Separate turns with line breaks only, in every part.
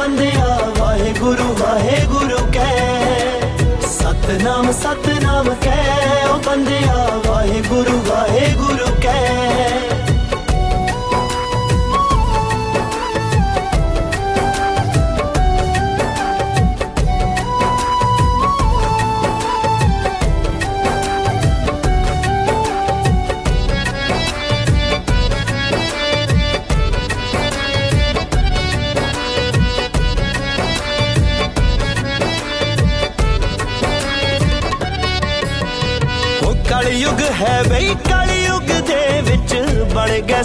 ਬੰਦਿਆ ਵਾਹਿਗੁਰੂ ਵਾਹਿਗੁਰੂ ਕਹਿ ਸਤਨਾਮ ਸਤਨਾਮ ਕਹਿ ਓ ਬੰਦਿਆ ਵਾਹਿਗੁਰੂ ਵਾਹਿਗੁਰੂ ਕਹਿ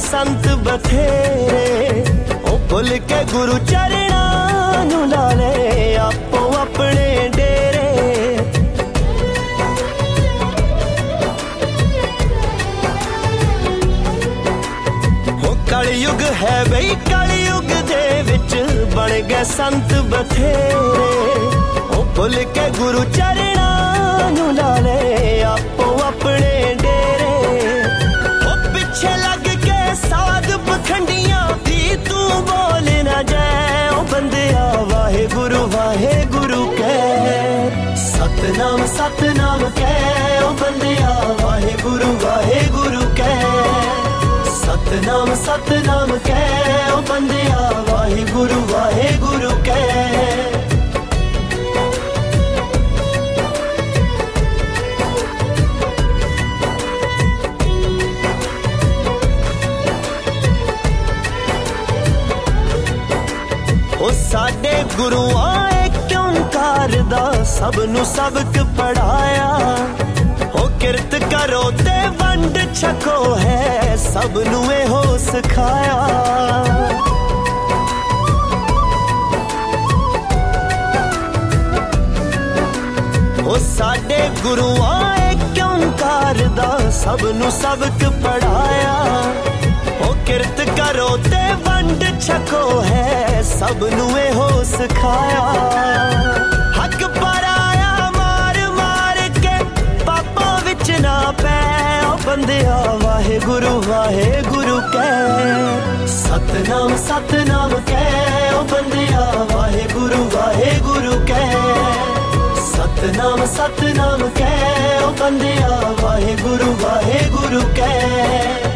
संत बथेरे। ओ भुल के गुरु चरण ला ले आपो अपने डेरे। हो, कलयुग है बई, कलयुग दे विच बन गए संत बथेरे। ओ भुल के गुरु चरण नु ला ले आपो अपने डेरे। ओ पिछे लग वाहे गुरु वाहे गुरु कै। सतनाम सतनाम कै। ओ बंदिया वाहे गुरु वाहे गुरु कै। सतनाम सतनाम कै। ओ बंदिया वाहे गुरु वाहे गुरु कै। ਸਾਡੇ ਗੁਰੂਆਂ ਏ ਕਿਉਂ ਕਰਦਾ ਸਭ ਨੂੰ ਸਬਕ ਪੜਾਇਆ। ਉਹ ਕਿਰਤ ਕਰੋ ਤੇ ਵੰਡ ਛਕੋ ਹੈ ਸਭ ਨੂੰ ਇਹੋ ਸਿਖਾਇਆ। ਉਹ ਸਾਡੇ ਗੁਰੂਆਂ ਏ ਕਿਉਂ ਕਰਦਾ ਸਭ ਨੂੰ ਸਬਕ ਪੜਾਇਆ। ਉਹ ਕਿਰਤ ਕਰੋ ਤੇ ਵੰਡ ਛਕੋ ਹੈ ਸਭ ਨੂੰ ਇਹੋ ਸਿਖਾਇਆ। ਹੱਕ ਪਰਾਇਆ ਮਾਰ ਮਾਰ ਕੇ ਪਾਪਾਂ ਵਿੱਚ ਨਾ ਪੈ। ਓ ਬੰਦਿਆ ਵਾਹਿਗੁਰੂ ਵਾਹਿਗੁਰੂ ਕਹਿ। ਸਤਨਾਮ ਸਤਨਾਮ ਕਹਿ। ਓ ਬੰਦਿਆ ਵਾਹਿਗੁਰੂ ਵਾਹਿਗੁਰੂ ਕਹਿ। ਸਤਨਾਮ ਸਤਨਾਮ ਕਹਿ। ਓ ਬੰਦਿਆ ਵਾਹਿਗੁਰੂ ਵਾਹਿਗੁਰੂ ਕਹਿ।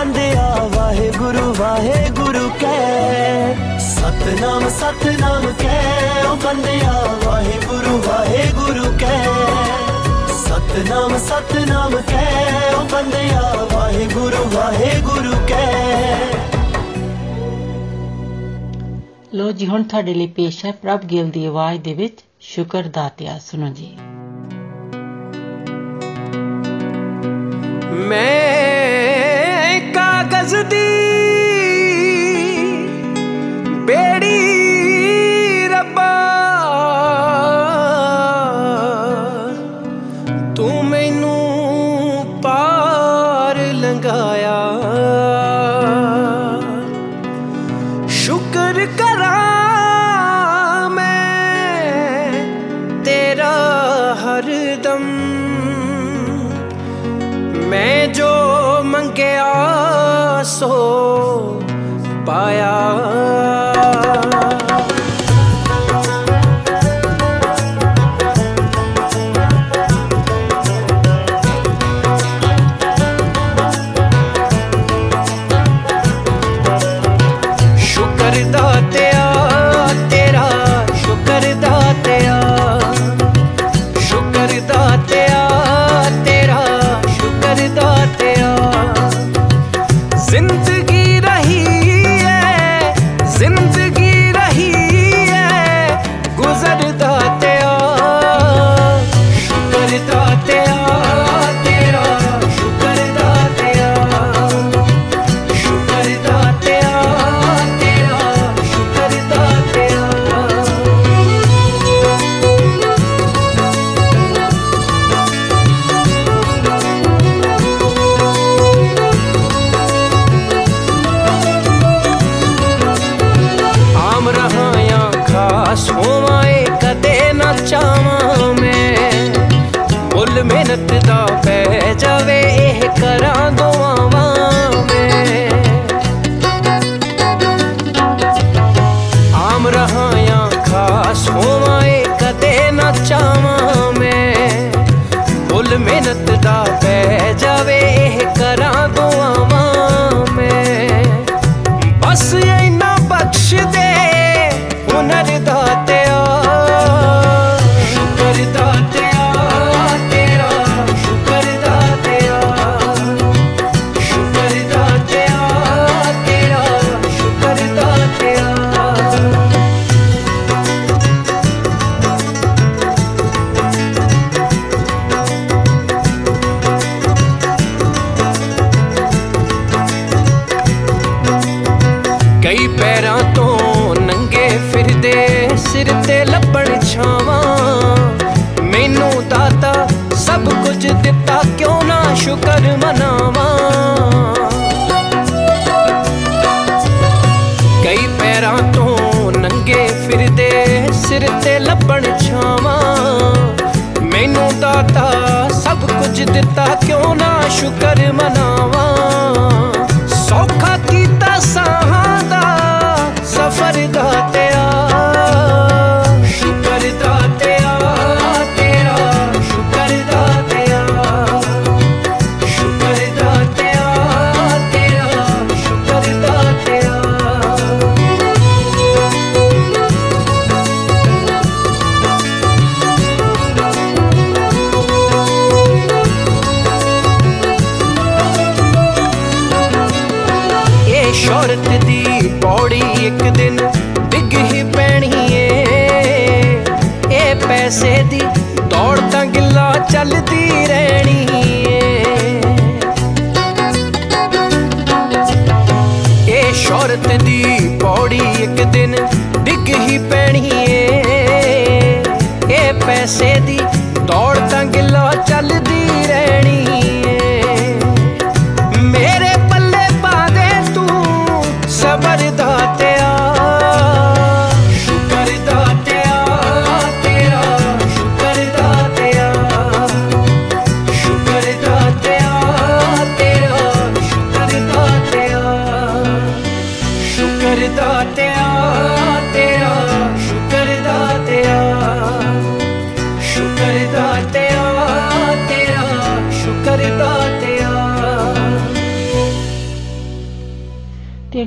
ਬੰਦਿਆ ਵਾਹਿਗੁਰੂ ਵਾਹਿਗੁਰੂ ਕਹਿ ਸਤਨਾਮ ਸਤਨਾਮ ਕਹਿ ਓ
ਬੰਦਿਆ ਵਾਹਿਗੁਰੂ ਵਾਹਿਗੁਰੂ ਕਹਿ ਸਤਨਾਮ ਸਤਨਾਮ ਕਹਿ ਓ ਬੰਦਿਆ ਵਾਹਿਗੁਰੂ ਵਾਹਿਗੁਰੂ ਕਹਿ
ਲੋ ਜੀ ਹੁਣ ਤੁਹਾਡੇ ਲਈ ਪੇਸ਼ ਹੈ ਪ੍ਰਭ ਗਿਲ ਦੀ ਆਵਾਜ਼ ਦੇ ਵਿੱਚ ਸ਼ੁਕਰ ਦਾਤਿਆ ਸੁਣੋ ਜੀ।
ਮੈਂ ਵੱਜਦੀ ਬੇੜੀ ਰੱਬਾ ਤੂੰ ਮੈਨੂੰ ਪਾਰ ਲੰਘਾਇਆ।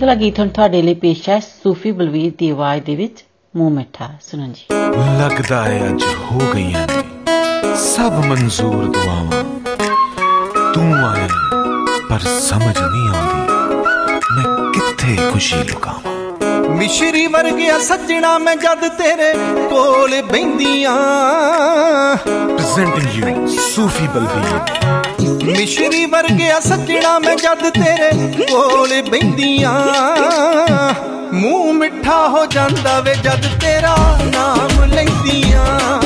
ਅਗਲਾ ਗੀਤ ਹੁਣ ਤੁਹਾਡੇ ਲਈ ਪੇਸ਼ ਹੈ ਸੂਫੀ ਬਲਵੀਰ ਦੀ ਆਵਾਜ਼ ਦੇ ਵਿੱਚ
ਮੂੰਹ ਮਿੱਠਾ। ਸੁਣੋ ਜੀ।
ਲੱਗਦਾ ਹੈ ਅੱਜ ਹੋ ਗਈਆਂ ਨੇ ਸਭ ਮਨਜ਼ੂਰ ਦੁਆਵਾਂ। ਤੂੰ ਆਏ ਪਰ ਸਮਝ ਨਹੀਂ ਆਉਂਦੀ ਮੈਂ ਕਿੱਥੇ ਖੁਸ਼ੀ ਲੁਕਾਵਾਂ।
ਮਿਸ਼ਰੀ ਵਰ ਗਿਆ ਸੱਜਣਾ ਮੈਂ ਜਦ ਤੇਰੇ ਕੋਲ ਬੈਂਦੀਆਂ।
ਪ੍ਰੈਜ਼ੈਂਟਿੰਗ ਯੂ ਸੂਫੀ ਬਲਬੀਰ
ਮਿਸ਼ਰੀ ਵਰਗਿਆ ਸੱਜਣਾ ਮੈਂ ਜਦ ਤੇਰੇ ਕੋਲ ਬੈੰਦੀਆਂ। ਮੂੰਹ ਮਿੱਠਾ ਹੋ ਜਾਂਦਾ ਵੇ ਜਦ ਤੇਰਾ ਨਾਮ ਲੈਂਦੀਆਂ।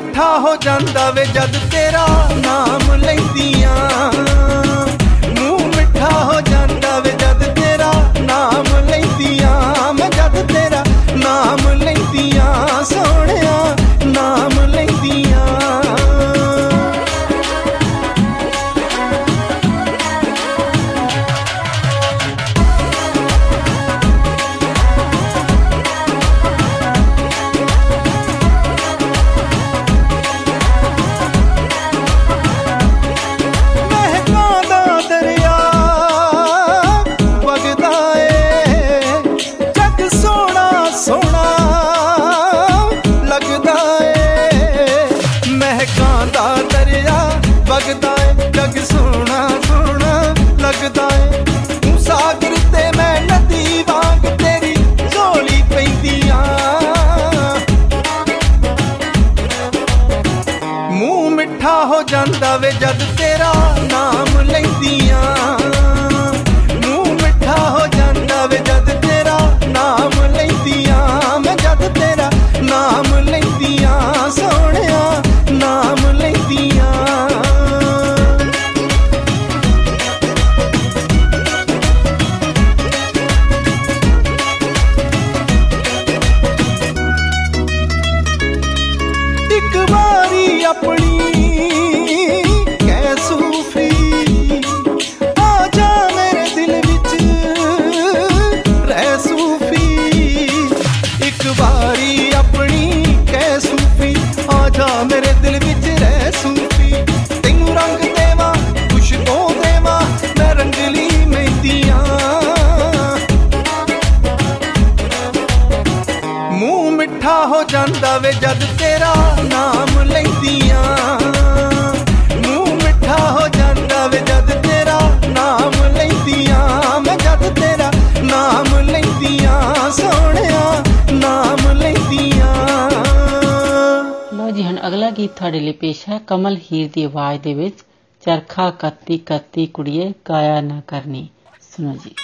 ਮਿੱਠਾ ਹੋ ਜਾਂਦਾ ਵੇ ਜਦ ਤੇਰਾ ਨਾਮ ਲੈਂਦੀਆਂ। ਮੂੰਹ ਮਿੱਠਾ ਹੋ ਜਾਂਦਾ ਵੇ ਜਦ ਤੇਰਾ ਨਾਮ ਲੈਂਦੀਆਂ। ਮੈਂ ਜਦ ਤੇਰਾ ਨਾਮ ਲੈਂਦੀਆਂ, ਸੋਹਣਿਆ ਨਾਮ तेरा ਹੋ ਜਾਂਦਾ ਵੇ ਜਦ ਤੇਰਾ ਨਾਮ ਲੈਂਦੀਆਂ। ਮੂੰਹ ਮਿੱਠਾ ਹੋ ਜਾਂਦਾ ਵੇ ਜਦ ਤੇਰਾ ਨਾਮ ਲੈਂਦੀਆਂ। ਮੈਂ ਜਦ ਤੇਰਾ ਨਾਮ ਲੈਂਦੀਆਂ, ਸੋਹਣਿਆ ਨਾਮ ਲੈਂਦੀਆਂ।
ਲਓ ਜੀ, ਹੁਣ ਅਗਲਾ ਗੀਤ ਤੁਹਾਡੇ ਲਈ ਪੇਸ਼ ਹੈ। ਕਮਲ ਹੀਰ ਦੀ ਆਵਾਜ਼ ਦੇ ਵਿੱਚ, ਚਰਖਾ ਕੱਤੀ ਕੱਤੀ ਕੁੜੀਏ ਕਾਇਆ ਨਾ ਕਰਨੀ। ਸੁਣੋ ਜੀ।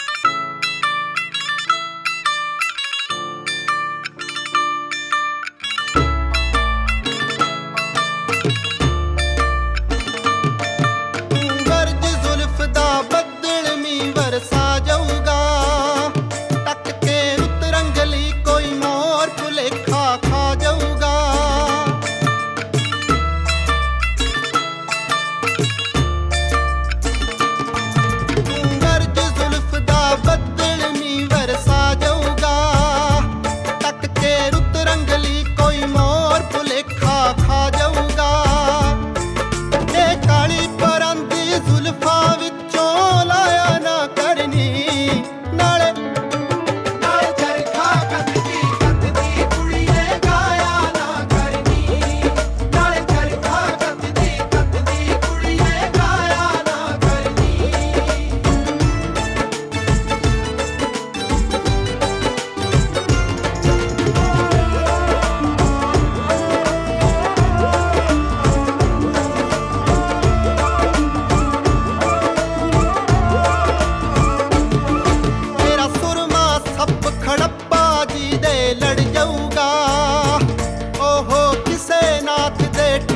ਰੱਖਦੇ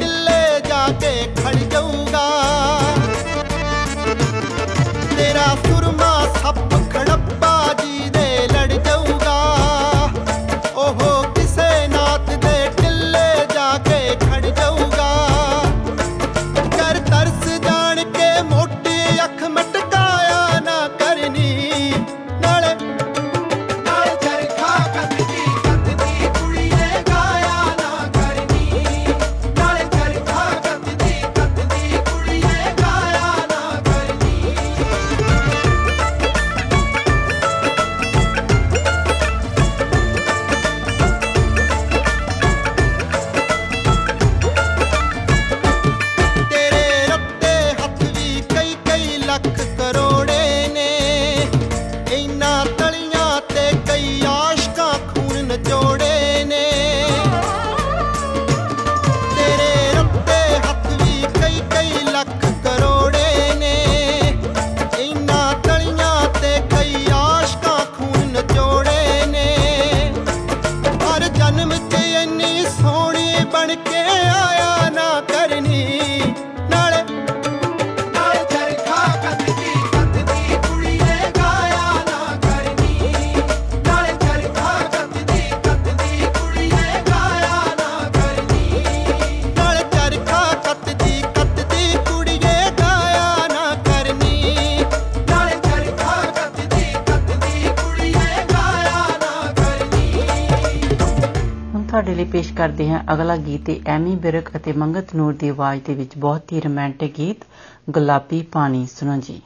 ਕਰਦੇ ਹਾਂ ਅਗਲਾ ਗੀਤ ਹੈ ਐਮੀ ਬਿਰਕ ਅਤੇ ਮੰਗਤ ਨੂਰ ਦੀ ਆਵਾਜ਼ ਦੇ ਵਿੱਚ ਬਹੁਤ ਹੀ ਰੋਮਾਂਟਿਕ ਗੀਤ ਗੁਲਾਬੀ ਪਾਣੀ ਸੁਣੋ ਜੀ।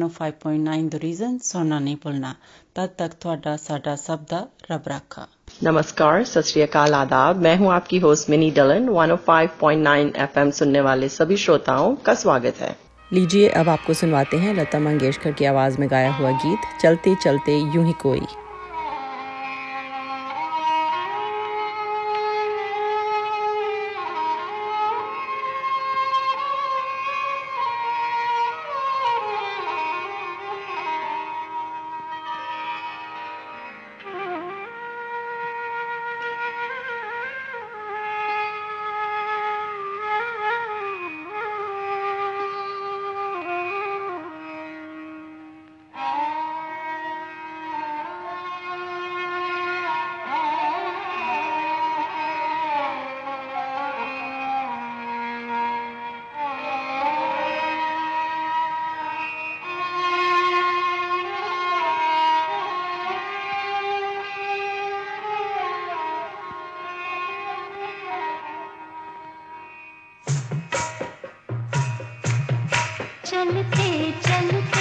105.9 ਦ ਰੀਜ਼ਨ ਸੁਣਨਾ ਨਹੀਂ ਭੁੱਲਣਾ तब तक थोड़ा साडा सबदा रब रखा।
नमस्कार सत आदाब। मैं हूँ आपकी होस्ट मिनी डलन। 105.9 एफएम सुनने वाले सभी श्रोताओं का स्वागत है।
लीजिए अब आपको सुनवाते हैं लता मंगेशकर की आवाज़ में गाया हुआ गीत चलते चलते यूँ ही कोई।
चलते चलते।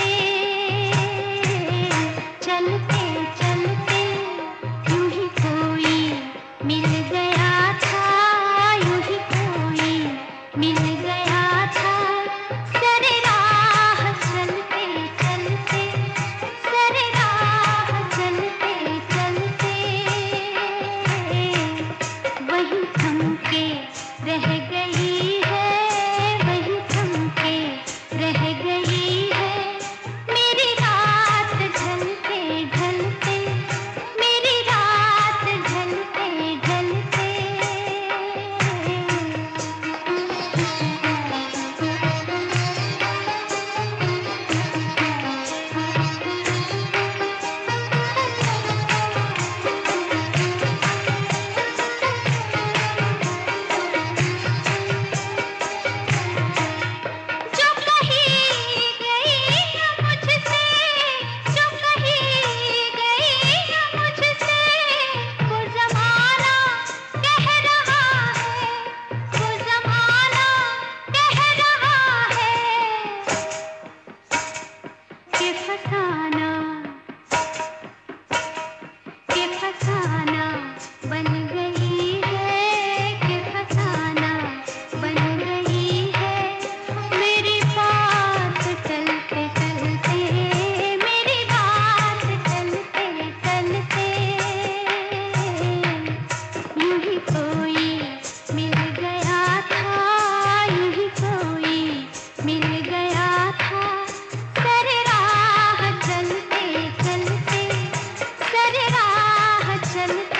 चलता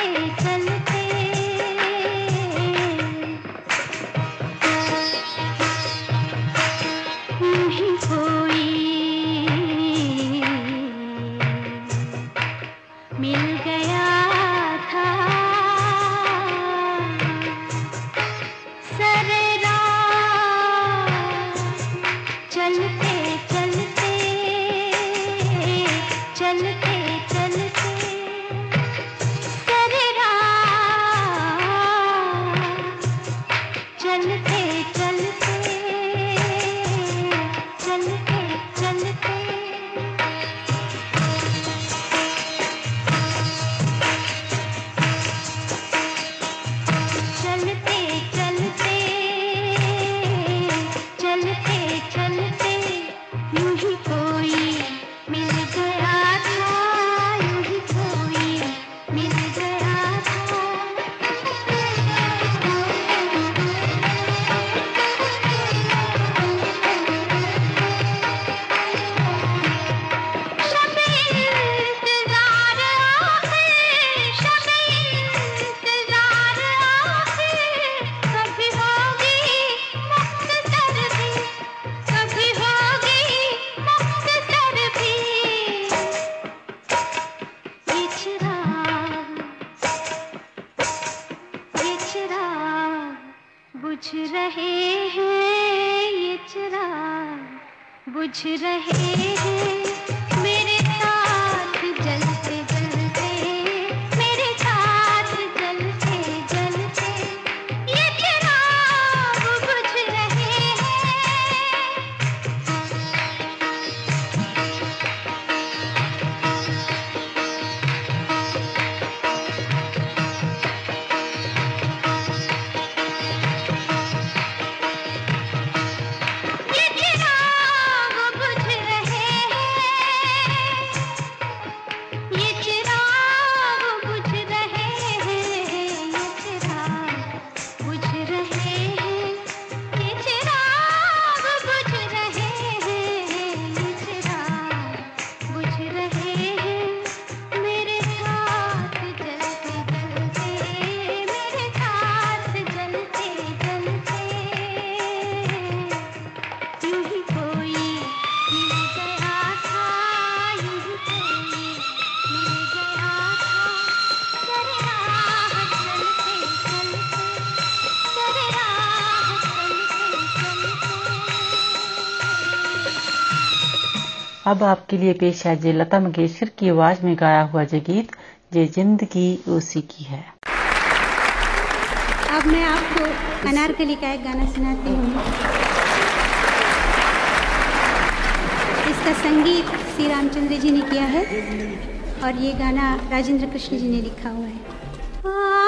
अब आपके लिए पेश है जय लता मंगेशकर की आवाज़ में गाया हुआ जय गीत जय ज़िंदगी उसी की है।
अब मैं आपको अनारकली का एक गाना सुनाती हूँ।
इसका संगीत श्री रामचंद्र जी ने किया है और ये गाना राजेंद्र कृष्ण जी ने लिखा हुआ है।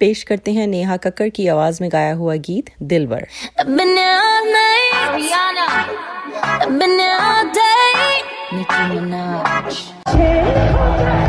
पेश करते हैं नेहा कक्कर की आवाज़ में गाया हुआ गीत दिलवर
been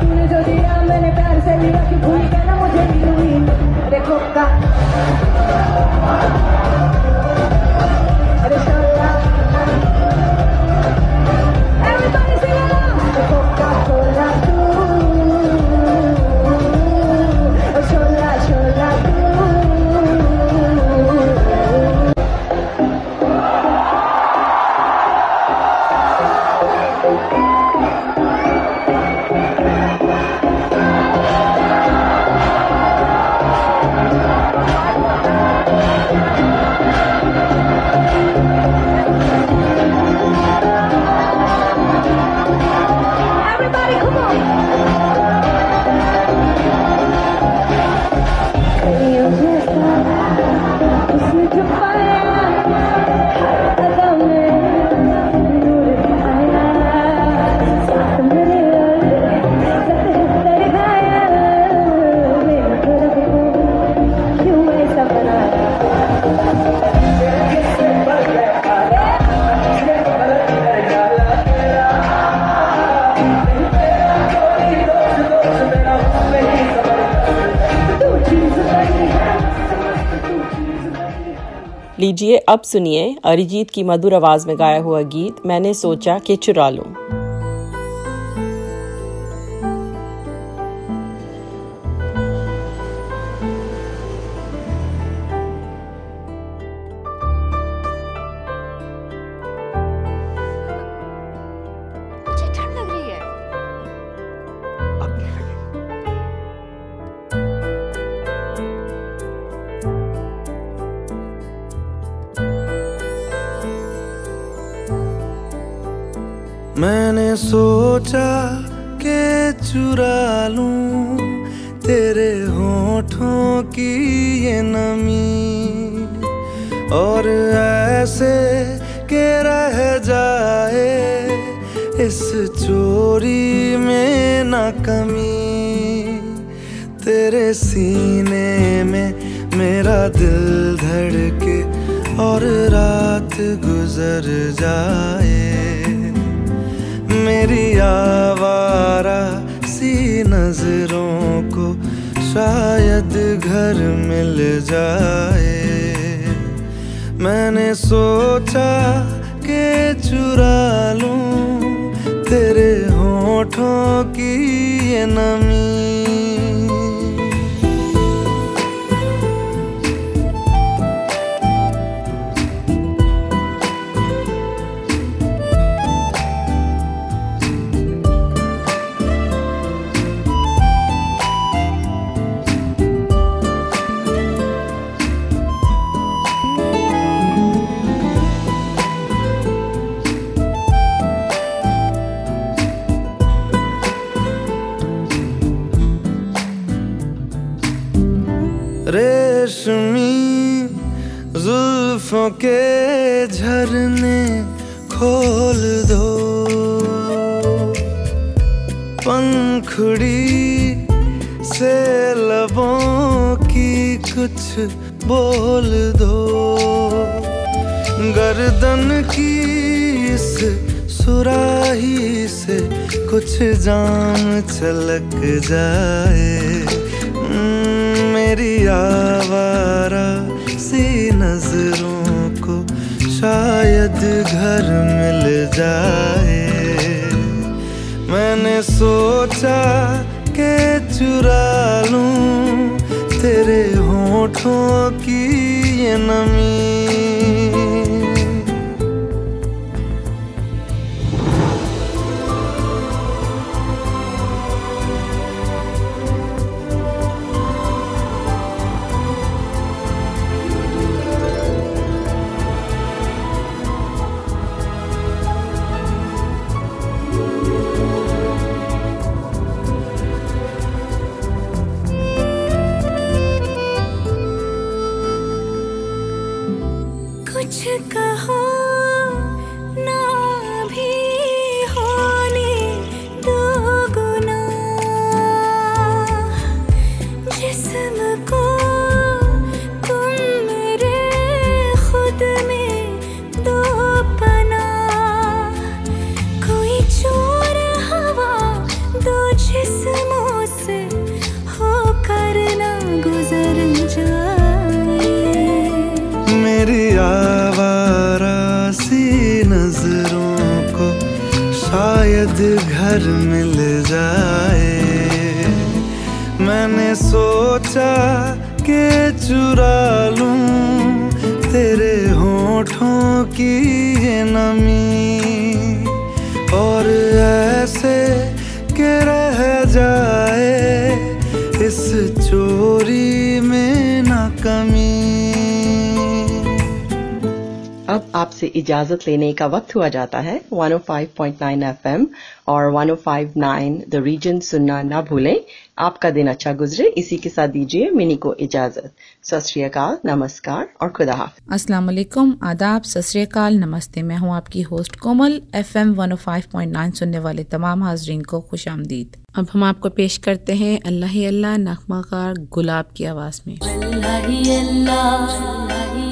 तूने जो दिया मैंने प्यार से लिया कि भूल गया ना मुझे नीलू
अब सुनिए अरिजीत की मधुर आवाज़ में गाया हुआ गीत। मैंने सोचा कि चुरा लूँ।
मैंने सोचा के चुरा लूँ तेरे होठों की ये नमी। और ऐसे के रह जाए इस चोरी में ना कमी। तेरे सीने में मेरा दिल धड़के और रात गुजर जाए। मेरी आवारा सी नज़रों को शायद घर मिल जाए। मैंने सोचा के चुरा लूँ तेरे होठों की ये नमी। जुल्फों के झरने खोल दो। पंख मुखड़ी से लबों की कुछ बोल दो। गर्दन की इस सुराही से कुछ जान छलक जाए। मेरी आवारा सी नज़रों शायद घर मिल जाए। मैंने सोचा के चुरा लूँ तेरे होठों की ये नमी। घर मिल जाए। मैंने सोचा के चुरा लूँ। तेरे होठों की नमी। और ऐसे
आपसे इजाज़त लेने का वक्त हुआ जाता है। 105.9 एफएम और 105.9 द रीजन सुनना ना भूलें। आपका दिन अच्छा गुजरे। इसी के साथ दीजिए मिनी को इजाज़त। सत नमस्कार और खुदा हाफिज।
अस्सलाम वालेकुम। आदाब। सत नमस्ते। मैं हूँ आपकी होस्ट कोमल। एफएम 105.9 सुनने वाले तमाम हाजरीन को खुश आमदीद। अब हम आपको पेश करते हैं अल्लाह ही अल्लाह नगमाकार गुलाब की आवाज़ में।
अल्लाह ही अल्लाह।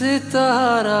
सितारा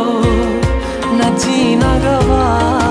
न जीना गवारा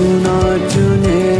क्यों ना चुने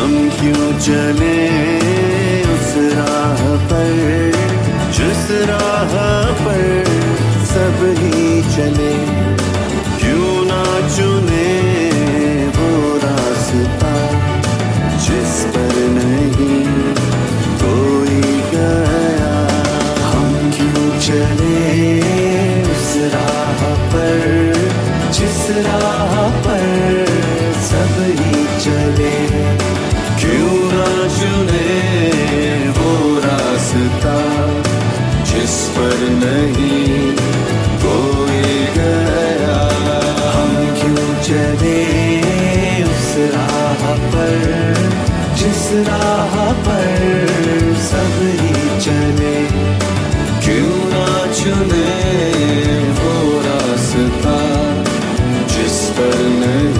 हम क्यों चले उस राह पर? जिस राह पर सब ही चले, क्यों ना चुने वो रास्ता जिस पर नहीं कोई गया? हम क्यों चले उस राह पर? जिस राह पर सब ही चले राह पर सब ही चले। क्यों ना चुने वो रास्ता जिस पर नहीं